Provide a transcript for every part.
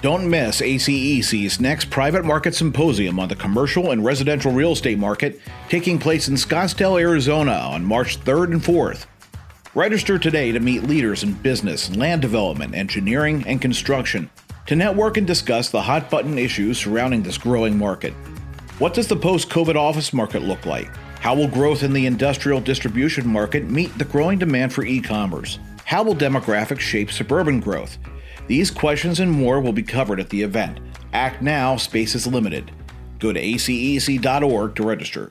Don't miss ACEC's next private market symposium on the commercial and residential real estate market taking place in Scottsdale, Arizona on March 3rd and 4th. Register today to meet leaders in business, land development, engineering, and construction to network and discuss the hot button issues surrounding this growing market. What does the post COVID office market look like? How will growth in the industrial distribution market meet the growing demand for e commerce? How will demographics shape suburban growth? These questions and more will be covered at the event. Act now, space is limited. Go to acec.org to register.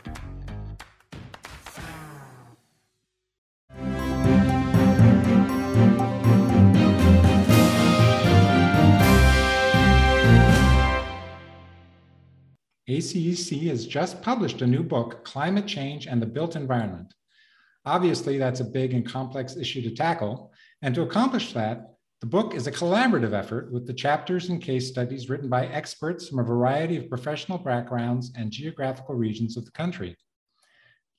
ACEC has just published a new book, Climate Change and the Built Environment. Obviously, that's a big and complex issue to tackle. And to accomplish that, the book is a collaborative effort with the chapters and case studies written by experts from a variety of professional backgrounds and geographical regions of the country.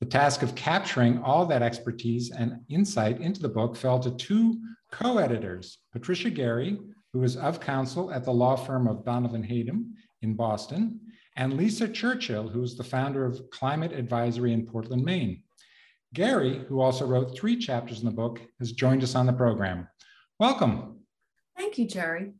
The task of capturing all that expertise and insight into the book fell to two co editors Patricia Gary, who is of counsel at the law firm of Donovan Hatem in Boston, and Lisa Churchill, who is the founder of Climate Advisory in Portland, Maine. Gary, who also wrote three chapters in the book, has joined us on the program. Welcome. Thank you, Jerry.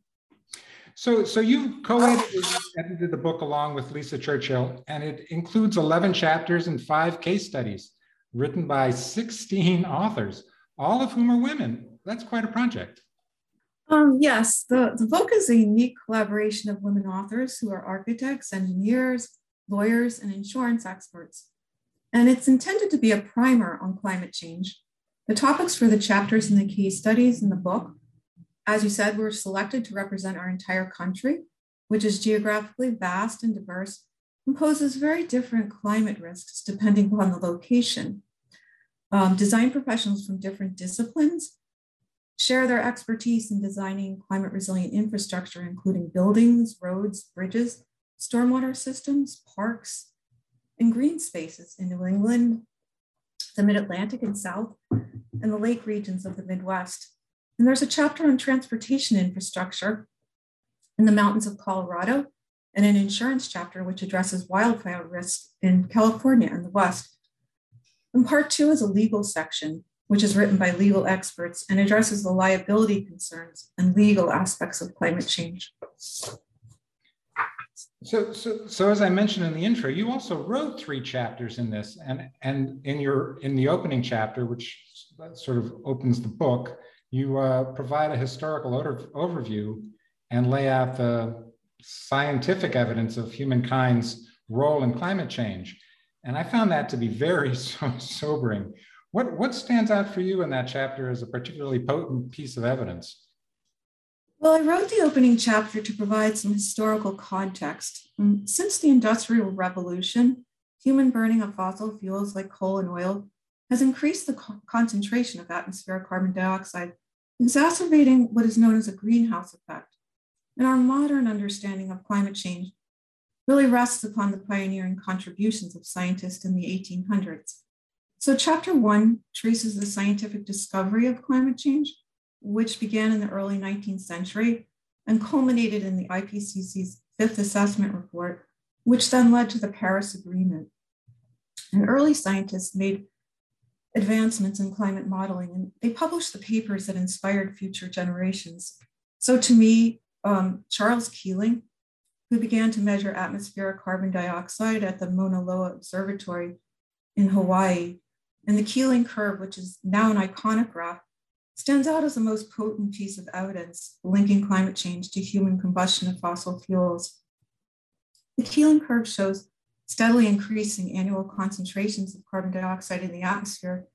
So, so you co-edited the book along with Lisa Churchill, and it includes 11 chapters and five case studies written by 16 authors, all of whom are women. That's quite a project. Um, yes, the, the book is a unique collaboration of women authors who are architects, engineers, lawyers, and insurance experts. And it's intended to be a primer on climate change. The topics for the chapters and the case studies in the book, as you said, were selected to represent our entire country, which is geographically vast and diverse and poses very different climate risks depending upon the location. Um, design professionals from different disciplines share their expertise in designing climate resilient infrastructure, including buildings, roads, bridges, stormwater systems, parks, and green spaces in New England, the Mid Atlantic and South, and the lake regions of the Midwest. And there's a chapter on transportation infrastructure in the mountains of Colorado and an insurance chapter which addresses wildfire risk in California and the West. And part two is a legal section which is written by legal experts and addresses the liability concerns and legal aspects of climate change. So, so, so as I mentioned in the intro, you also wrote three chapters in this, and and in your in the opening chapter, which sort of opens the book, you uh, provide a historical overview and lay out the scientific evidence of humankind's role in climate change. And I found that to be very so sobering. What, what stands out for you in that chapter as a particularly potent piece of evidence? Well, I wrote the opening chapter to provide some historical context. Mm, since the Industrial Revolution, human burning of fossil fuels like coal and oil has increased the co- concentration of atmospheric carbon dioxide, exacerbating what is known as a greenhouse effect. And our modern understanding of climate change really rests upon the pioneering contributions of scientists in the 1800s. So, chapter one traces the scientific discovery of climate change, which began in the early 19th century and culminated in the IPCC's fifth assessment report, which then led to the Paris Agreement. And early scientists made advancements in climate modeling, and they published the papers that inspired future generations. So, to me, um, Charles Keeling, who began to measure atmospheric carbon dioxide at the Mauna Loa Observatory in Hawaii, and the Keeling curve, which is now an iconograph, stands out as the most potent piece of evidence linking climate change to human combustion of fossil fuels. The Keeling curve shows steadily increasing annual concentrations of carbon dioxide in the atmosphere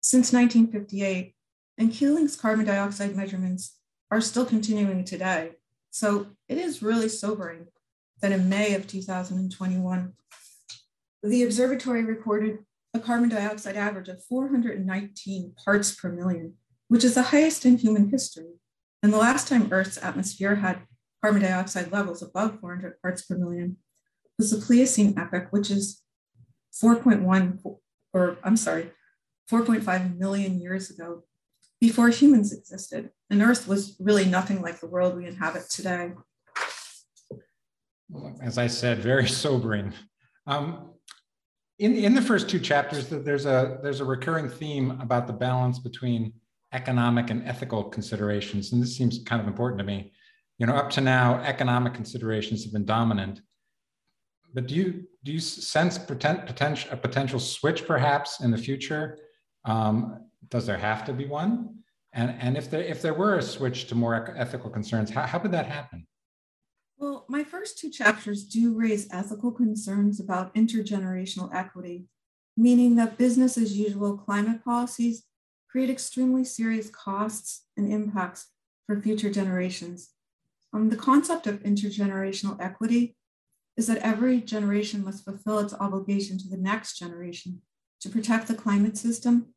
since 1958, and Keeling's carbon dioxide measurements are still continuing today. So it is really sobering that in May of 2021, the observatory recorded a carbon dioxide average of 419 parts per million, which is the highest in human history. And the last time Earth's atmosphere had carbon dioxide levels above 400 parts per million was the Pliocene epoch, which is 4.1, or I'm sorry, 4.5 million years ago, before humans existed. And Earth was really nothing like the world we inhabit today. as I said, very sobering. Um, in, in the first two chapters, there's a, there's a recurring theme about the balance between economic and ethical considerations. And this seems kind of important to me. You know, up to now, economic considerations have been dominant. But do you, do you sense potent, potential, a potential switch perhaps in the future? Um, does there have to be one? And, and if, there, if there were a switch to more ethical concerns, how, how would that happen? Well, my first two chapters do raise ethical concerns about intergenerational equity, meaning that business as usual climate policies create extremely serious costs and impacts for future generations. Um, the concept of intergenerational equity is that every generation must fulfill its obligation to the next generation to protect the climate system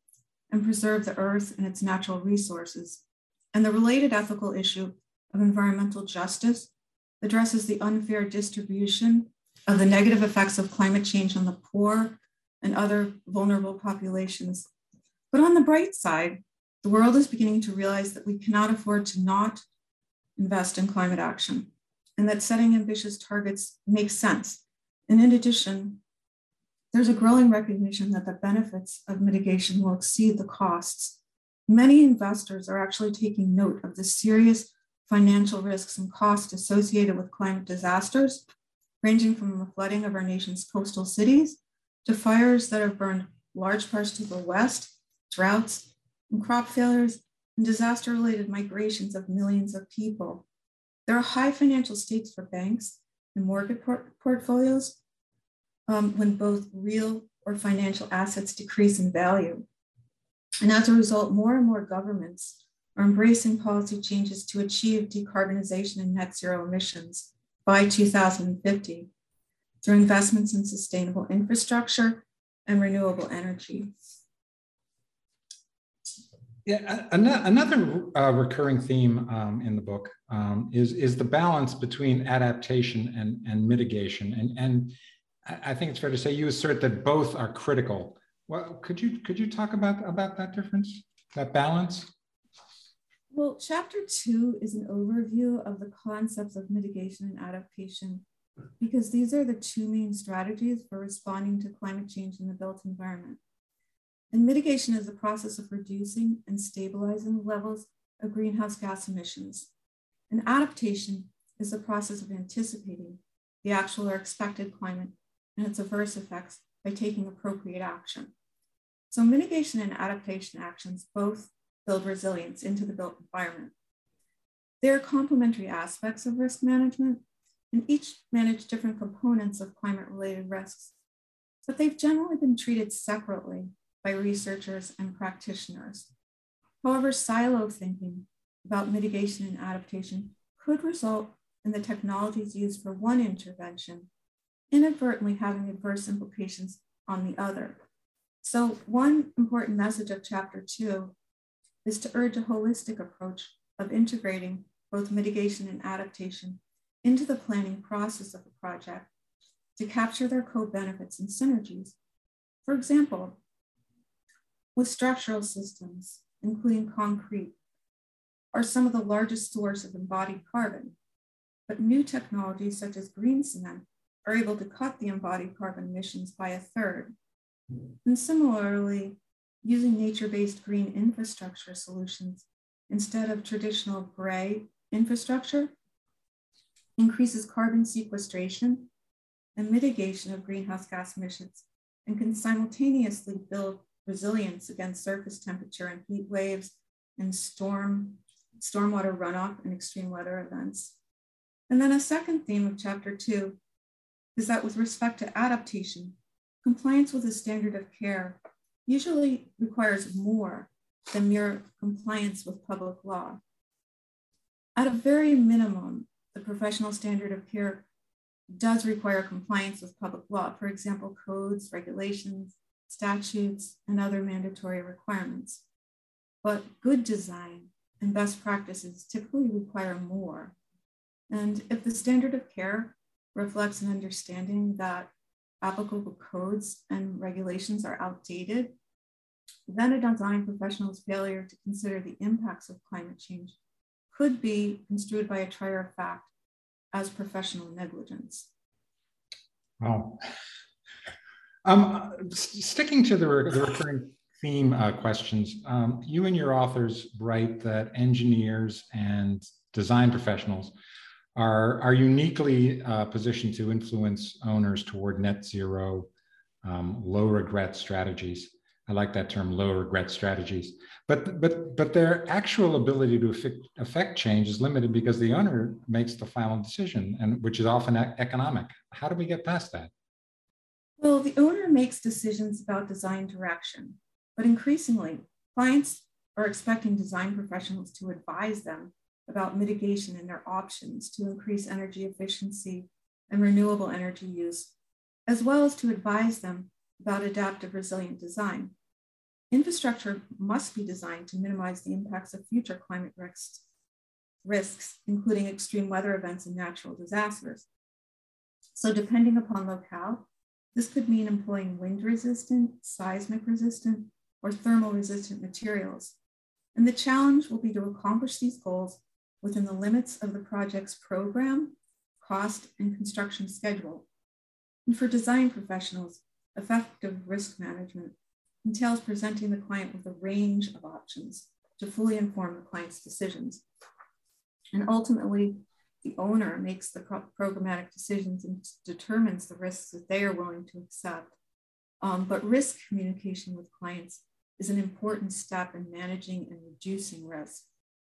and preserve the earth and its natural resources. And the related ethical issue of environmental justice addresses the unfair distribution of the negative effects of climate change on the poor and other vulnerable populations. But on the bright side, the world is beginning to realize that we cannot afford to not invest in climate action and that setting ambitious targets makes sense. And in addition, there's a growing recognition that the benefits of mitigation will exceed the costs. Many investors are actually taking note of the serious financial risks and costs associated with climate disasters, ranging from the flooding of our nation's coastal cities to fires that have burned large parts of the West, droughts and crop failures, and disaster related migrations of millions of people. There are high financial stakes for banks and mortgage port- portfolios um, when both real or financial assets decrease in value. And as a result, more and more governments are embracing policy changes to achieve decarbonization and net zero emissions by 2050 through investments in sustainable infrastructure and renewable energy. Yeah, another uh, recurring theme um, in the book um, is, is the balance between adaptation and, and mitigation. And, and I think it's fair to say you assert that both are critical. Well, could you could you talk about, about that difference, that balance? Well, chapter two is an overview of the concepts of mitigation and adaptation, because these are the two main strategies for responding to climate change in the built environment. And mitigation is the process of reducing and stabilizing levels of greenhouse gas emissions. And adaptation is the process of anticipating the actual or expected climate and its adverse effects by taking appropriate action. So mitigation and adaptation actions both build resilience into the built environment. They are complementary aspects of risk management, and each manage different components of climate related risks, but they've generally been treated separately by researchers and practitioners. However, silo thinking about mitigation and adaptation could result in the technologies used for one intervention inadvertently having adverse implications on the other. So, one important message of chapter two is to urge a holistic approach of integrating both mitigation and adaptation into the planning process of a project to capture their co-benefits and synergies. For example, with structural systems, including concrete, are some of the largest source of embodied carbon, but new technologies such as green cement are able to cut the embodied carbon emissions by a third. And similarly, using nature-based green infrastructure solutions instead of traditional gray infrastructure increases carbon sequestration and mitigation of greenhouse gas emissions and can simultaneously build resilience against surface temperature and heat waves and storm, stormwater runoff and extreme weather events. And then a second theme of chapter two is that with respect to adaptation, compliance with a standard of care usually requires more than mere compliance with public law. At a very minimum, the professional standard of care does require compliance with public law, for example, codes, regulations, statutes, and other mandatory requirements. But good design and best practices typically require more. And if the standard of care reflects an understanding that applicable codes and regulations are outdated, then a design professional's failure to consider the impacts of climate change could be construed by a trier of fact as professional negligence. Wow. Um, sticking to the, re the recurring theme uh, questions, um, you and your authors write that engineers and design professionals are, are uniquely uh, positioned to influence owners toward net zero, um, low regret strategies. I like that term, low regret strategies. But, but, but their actual ability to affect, affect change is limited because the owner makes the final decision, and which is often economic. How do we get past that? Well, the owner makes decisions about design direction, but increasingly, clients are expecting design professionals to advise them about mitigation and their options to increase energy efficiency and renewable energy use, as well as to advise them about adaptive resilient design. Infrastructure must be designed to minimize the impacts of future climate risks, risks, including extreme weather events and natural disasters. So depending upon locale, this could mean employing wind resistant, seismic resistant, or thermal resistant materials. And the challenge will be to accomplish these goals within the limits of the project's program, cost, and construction schedule. And for design professionals, effective risk management entails presenting the client with a range of options to fully inform the client's decisions. And ultimately, the owner makes the programmatic decisions and determines the risks that they are willing to accept. Um, but risk communication with clients is an important step in managing and reducing risk.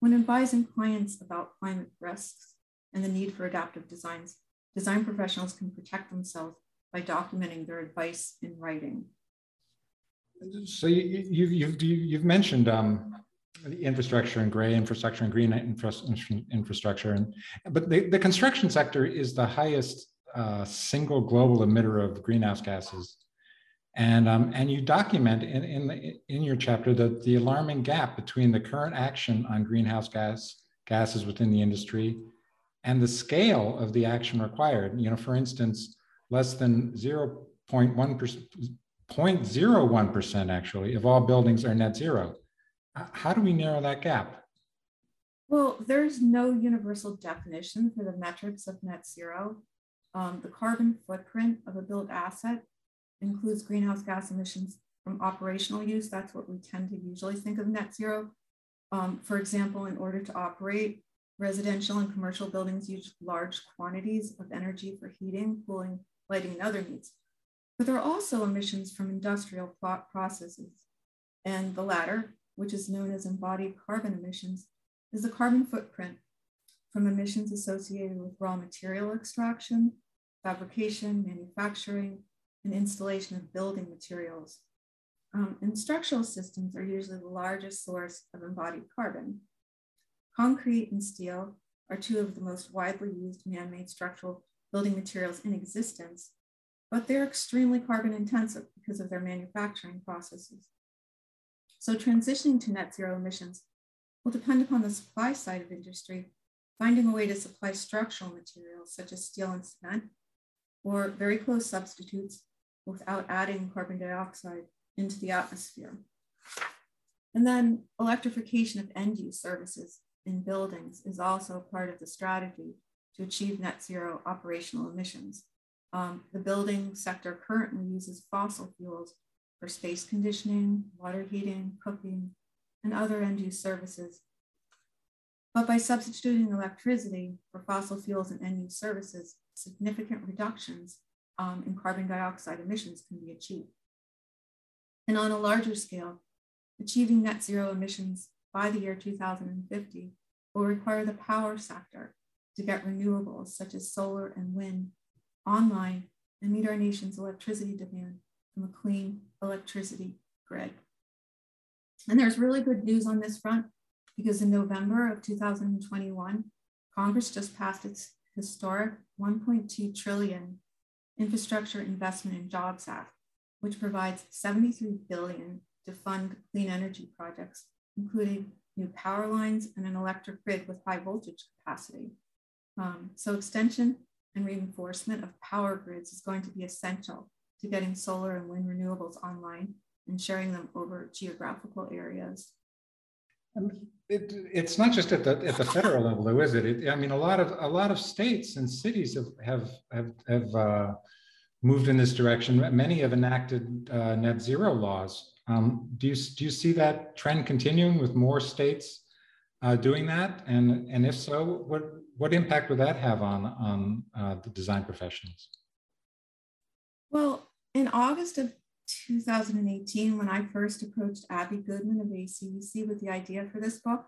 When advising clients about climate risks and the need for adaptive designs, design professionals can protect themselves by documenting their advice in writing. So you, have you've, you've mentioned um, the infrastructure and gray infrastructure and green infra infrastructure, and but the, the construction sector is the highest uh, single global emitter of greenhouse gases and, um, and you document in, in, the, in your chapter that the alarming gap between the current action on greenhouse gas gases within the industry and the scale of the action required. You know, for instance, less than 0.1%, 0.01% actually of all buildings are net zero. How do we narrow that gap? Well, there's no universal definition for the metrics of net zero. Um, the carbon footprint of a built asset includes greenhouse gas emissions from operational use. That's what we tend to usually think of net zero. Um, for example, in order to operate, residential and commercial buildings use large quantities of energy for heating, cooling, lighting, and other needs. But there are also emissions from industrial processes. And the latter, which is known as embodied carbon emissions, is the carbon footprint from emissions associated with raw material extraction, fabrication, manufacturing, and installation of building materials. Um, and structural systems are usually the largest source of embodied carbon. Concrete and steel are two of the most widely used man-made structural building materials in existence, but they're extremely carbon intensive because of their manufacturing processes. So transitioning to net zero emissions will depend upon the supply side of industry, finding a way to supply structural materials such as steel and cement, or very close substitutes without adding carbon dioxide into the atmosphere. And then electrification of end use services in buildings is also part of the strategy to achieve net zero operational emissions. Um, the building sector currently uses fossil fuels for space conditioning, water heating, cooking, and other end use services. But by substituting electricity for fossil fuels and end use services, significant reductions um, in carbon dioxide emissions can be achieved. And on a larger scale, achieving net zero emissions by the year 2050 will require the power sector to get renewables such as solar and wind online and meet our nation's electricity demand from a clean electricity grid. And there's really good news on this front because in November of 2021, Congress just passed its historic 1.2 trillion Infrastructure Investment and Jobs Act, which provides 73 billion to fund clean energy projects, including new power lines and an electric grid with high voltage capacity. Um, so extension and reinforcement of power grids is going to be essential to getting solar and wind renewables online and sharing them over geographical areas. it, it's not just at the at the federal level, though, is it? it? I mean, a lot of a lot of states and cities have have have, have uh, moved in this direction. Many have enacted uh, net zero laws. Um, do you do you see that trend continuing with more states uh, doing that? And and if so, what what impact would that have on on uh, the design professionals? Well, in August of 2018, when I first approached Abby Goodman of ACEC with the idea for this book,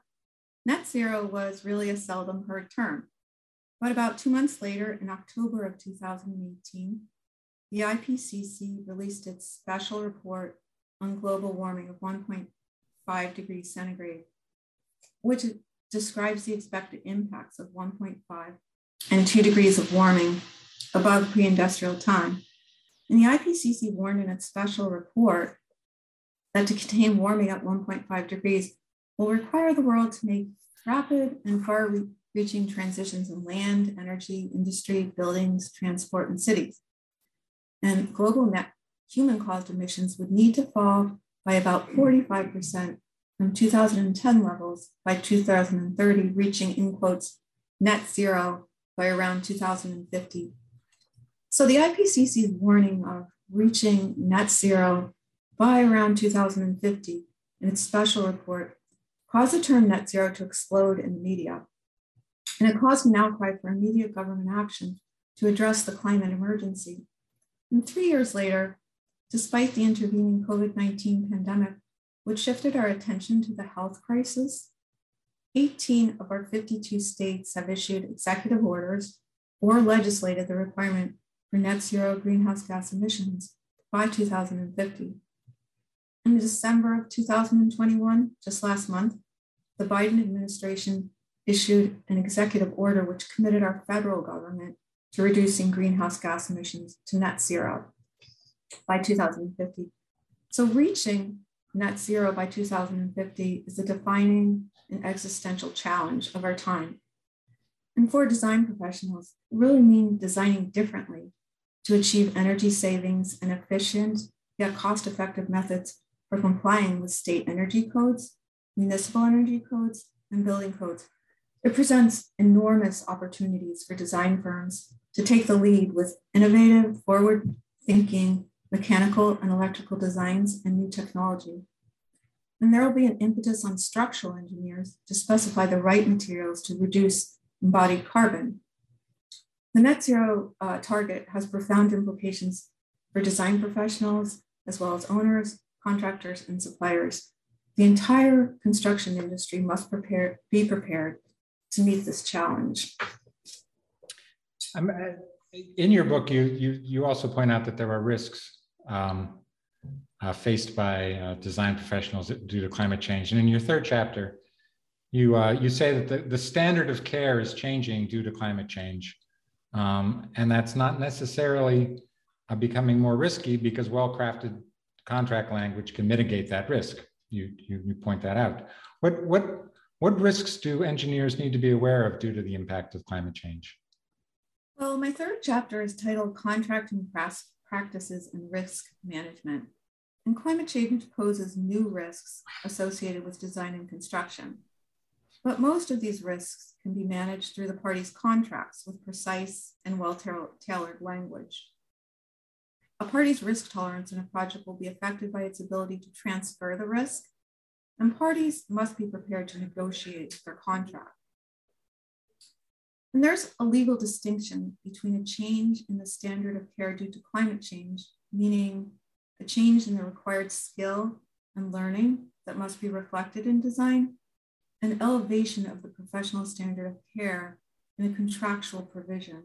net zero was really a seldom heard term. But about two months later, in October of 2018, the IPCC released its special report on global warming of 1.5 degrees centigrade, which describes the expected impacts of 1.5 and 2 degrees of warming above pre industrial time and the IPCC warned in its special report that to contain warming at 1.5 degrees will require the world to make rapid and far reaching transitions in land, energy, industry, buildings, transport, and cities. And global net human caused emissions would need to fall by about 45% from 2010 levels by 2030, reaching, in quotes, net zero by around 2050 so the IPCC's warning of reaching net zero by around 2050 in its special report caused the term net zero to explode in the media. And it caused an outcry for immediate government action to address the climate emergency. And three years later, despite the intervening COVID 19 pandemic, which shifted our attention to the health crisis, 18 of our 52 states have issued executive orders or legislated the requirement for net zero greenhouse gas emissions by 2050. In December of 2021, just last month, the Biden administration issued an executive order which committed our federal government to reducing greenhouse gas emissions to net zero by 2050. So, reaching net zero by 2050 is a defining and existential challenge of our time. And for design professionals, really mean designing differently to achieve energy savings and efficient yet cost effective methods for complying with state energy codes, municipal energy codes, and building codes. It presents enormous opportunities for design firms to take the lead with innovative, forward thinking mechanical and electrical designs and new technology. And there will be an impetus on structural engineers to specify the right materials to reduce embodied carbon the net zero uh, target has profound implications for design professionals, as well as owners, contractors, and suppliers. The entire construction industry must prepare, be prepared to meet this challenge. Um, in your book, you, you, you also point out that there are risks um, uh, faced by uh, design professionals due to climate change. And in your third chapter, you, uh, you say that the, the standard of care is changing due to climate change. Um, and that's not necessarily uh, becoming more risky because well-crafted contract language can mitigate that risk. You, you, you point that out. What, what, what risks do engineers need to be aware of due to the impact of climate change? Well, my third chapter is titled Contracting Practices and Risk Management. And climate change poses new risks associated with design and construction. But most of these risks can be managed through the parties' contracts with precise and well tailored language. A party's risk tolerance in a project will be affected by its ability to transfer the risk, and parties must be prepared to negotiate their contract. And there's a legal distinction between a change in the standard of care due to climate change, meaning a change in the required skill and learning that must be reflected in design, an elevation of the professional standard of care in a contractual provision.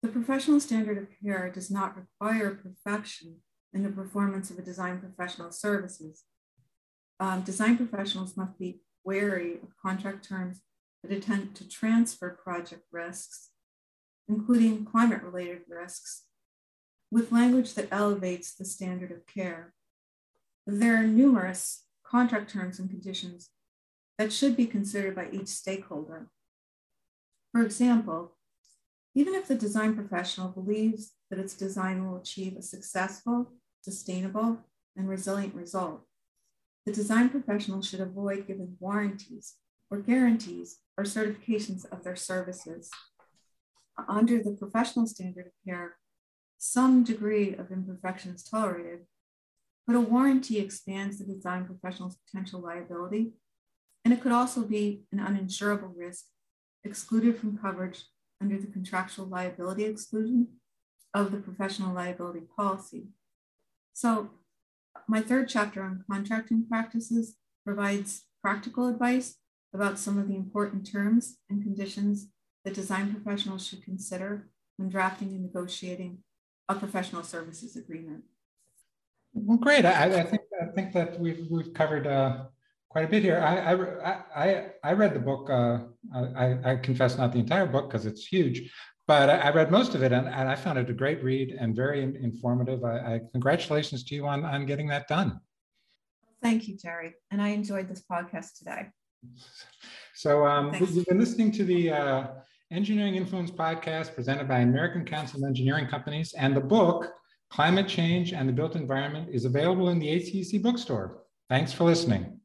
The professional standard of care does not require perfection in the performance of a design professional services. Um, design professionals must be wary of contract terms that attempt to transfer project risks, including climate related risks, with language that elevates the standard of care. There are numerous contract terms and conditions that should be considered by each stakeholder. For example, even if the design professional believes that its design will achieve a successful, sustainable, and resilient result, the design professional should avoid giving warranties or guarantees or certifications of their services. Under the professional standard of care, some degree of imperfection is tolerated, but a warranty expands the design professional's potential liability, and it could also be an uninsurable risk excluded from coverage under the contractual liability exclusion of the professional liability policy. So my third chapter on contracting practices provides practical advice about some of the important terms and conditions that design professionals should consider when drafting and negotiating a professional services agreement. Well, great. I, I think I think that we've we've covered uh, quite a bit here. I I I, I read the book. Uh, I, I confess not the entire book because it's huge, but I, read most of it and, and, I found it a great read and very informative. I, I, congratulations to you on, on getting that done. Thank you, Jerry. And I enjoyed this podcast today. So um, you've been listening to the uh, Engineering Influence podcast presented by American Council of Engineering Companies and the book Climate Change and the Built Environment is available in the ACEC bookstore. Thanks for listening.